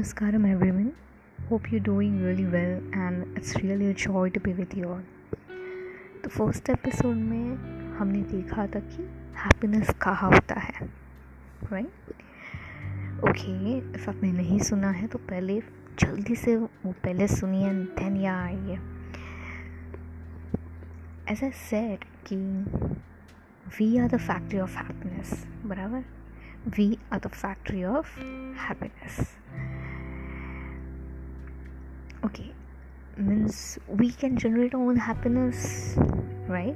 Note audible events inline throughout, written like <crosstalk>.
Namaskaram, everyone. Hope you're doing really well, and it's really a joy to be with you all. तो first episode में हमने देखा था कि happiness कहाँ होता है राइट ओके इफ़ आपने नहीं सुना है तो पहले जल्दी से वो पहले सुनिए एंड यहाँ आइए एज आई सेड कि we are the factory of happiness बराबर we are the factory of happiness okay means we can generate our own happiness right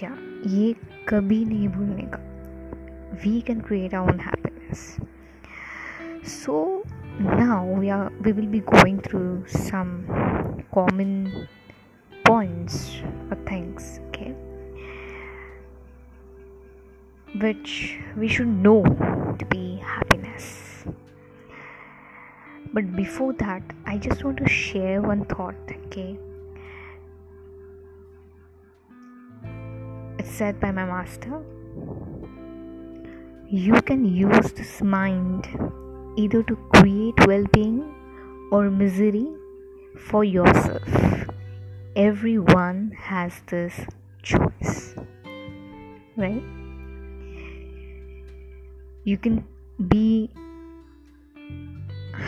yeah ये कभी नहीं भूलने का we can create our own happiness so now we are we will be going through some common points or things okay which we should know to be happiness but before that i just want to share one thought okay? It's said by my master. You can use this mind either to create well-being or misery for yourself. Everyone has this choice right? You can be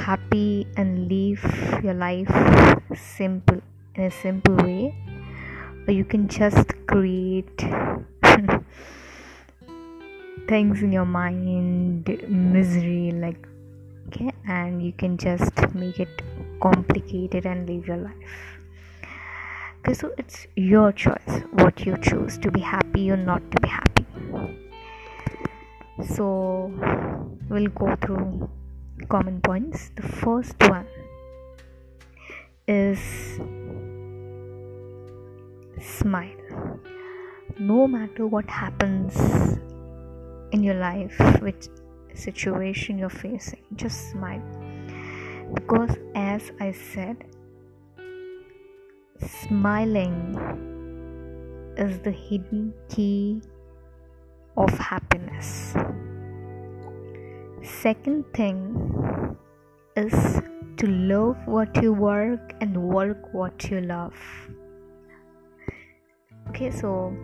happy and live your life simple in a simple way. Or you can just create <laughs> things in your mind misery like okay and you can just make it complicated and live your life. Okay so it's your choice what you choose to be happy or not to be happy. So we'll go through common points. The first one is smile. No matter what happens in your life, which situation you're facing, just smile. Because, as I said, smiling is the hidden key of happiness second thing is to love what you work and work what you love. Okay so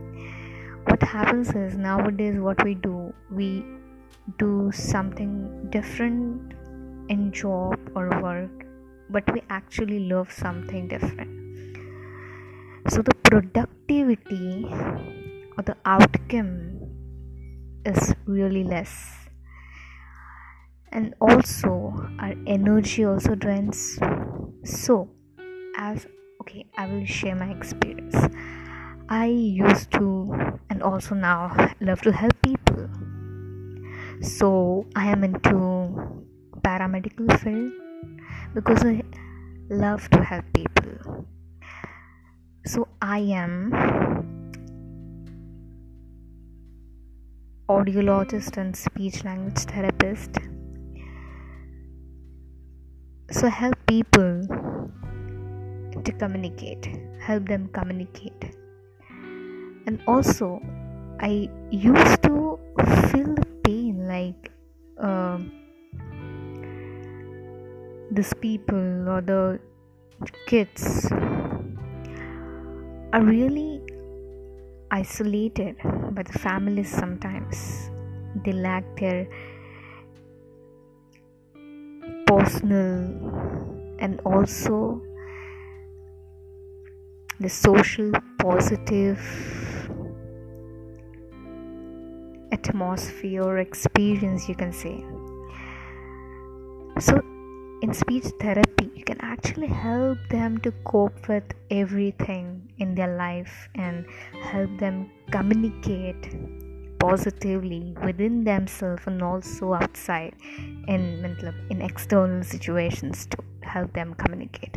what happens is nowadays what we do we do something different in job or work but we actually love something different. So the productivity or the outcome is really less and also our energy also drains. So as okay i will share my experience. I used to and also now love to help people. So i am into paramedical field because i love to help people. So i am audiologist and speech language therapist so help people to communicate. Help them communicate. And also i used to feel the pain like uh, these people or the kids are really isolated by the families sometimes. They lack their personal and also the social positive atmosphere experience you can say. So in speech therapy you can actually help them to cope with everything in their life and help them communicate positively within themselves and also outside in in external situations to help them communicate.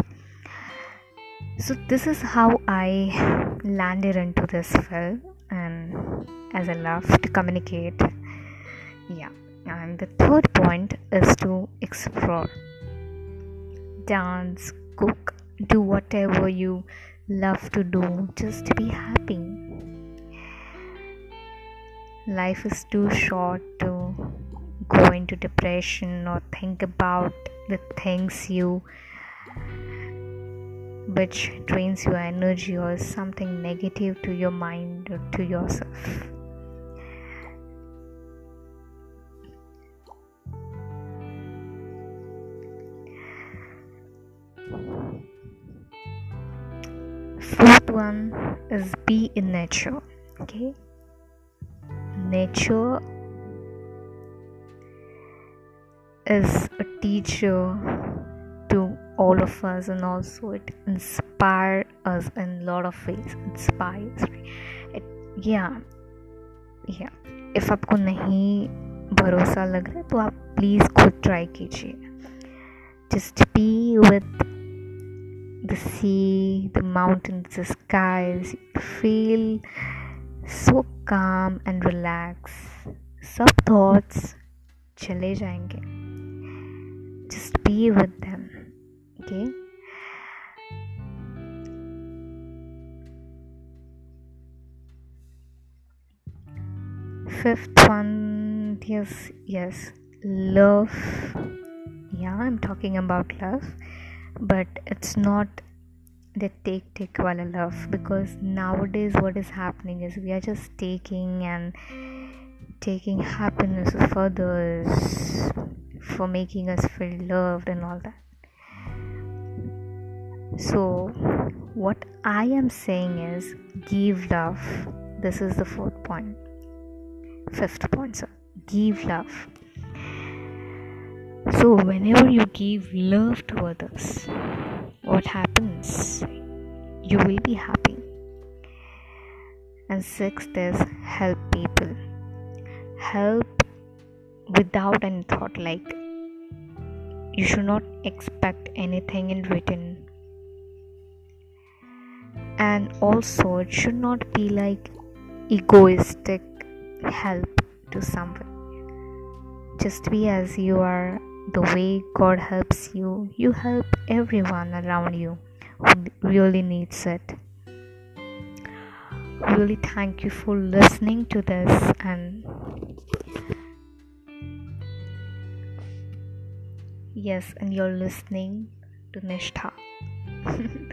So this is how i landed into this film and as i love to communicate. Yeah and the third point is to explore. Dance cook do whatever you love to do. Just be happy life is too short to go into depression or think about the things you which drains your energy or something negative to your mind or to yourself. Fourth one is be in nature. Okay, nature is a teacher to all of us and also it inspires us in a lot of ways inspires it yeah yeah if नहीं भरोसा लग रहा है तो आप please खुद try कीजिए just be with the sea, the mountains, the skies. Feel so calm and relax सब थॉट्स चले जाएँगे। Just be with them okay fifth one yes yes love yeah I am talking about love but it's not the take take wala love because nowadays what is happening is we are just taking and taking happiness for others for making us feel loved and all that so, what I am saying is give love. This is the fourth point. Fifth point, sir. Give love. So, whenever you give love to others, what happens? You will be happy. And sixth is help people. Help without any thought, like you should not expect anything in return and also it should not be like egoistic help to someone just be as you are the way god helps you you help everyone around you who really needs it. Really thank you for listening to this and yes and you're listening to nishtha <laughs>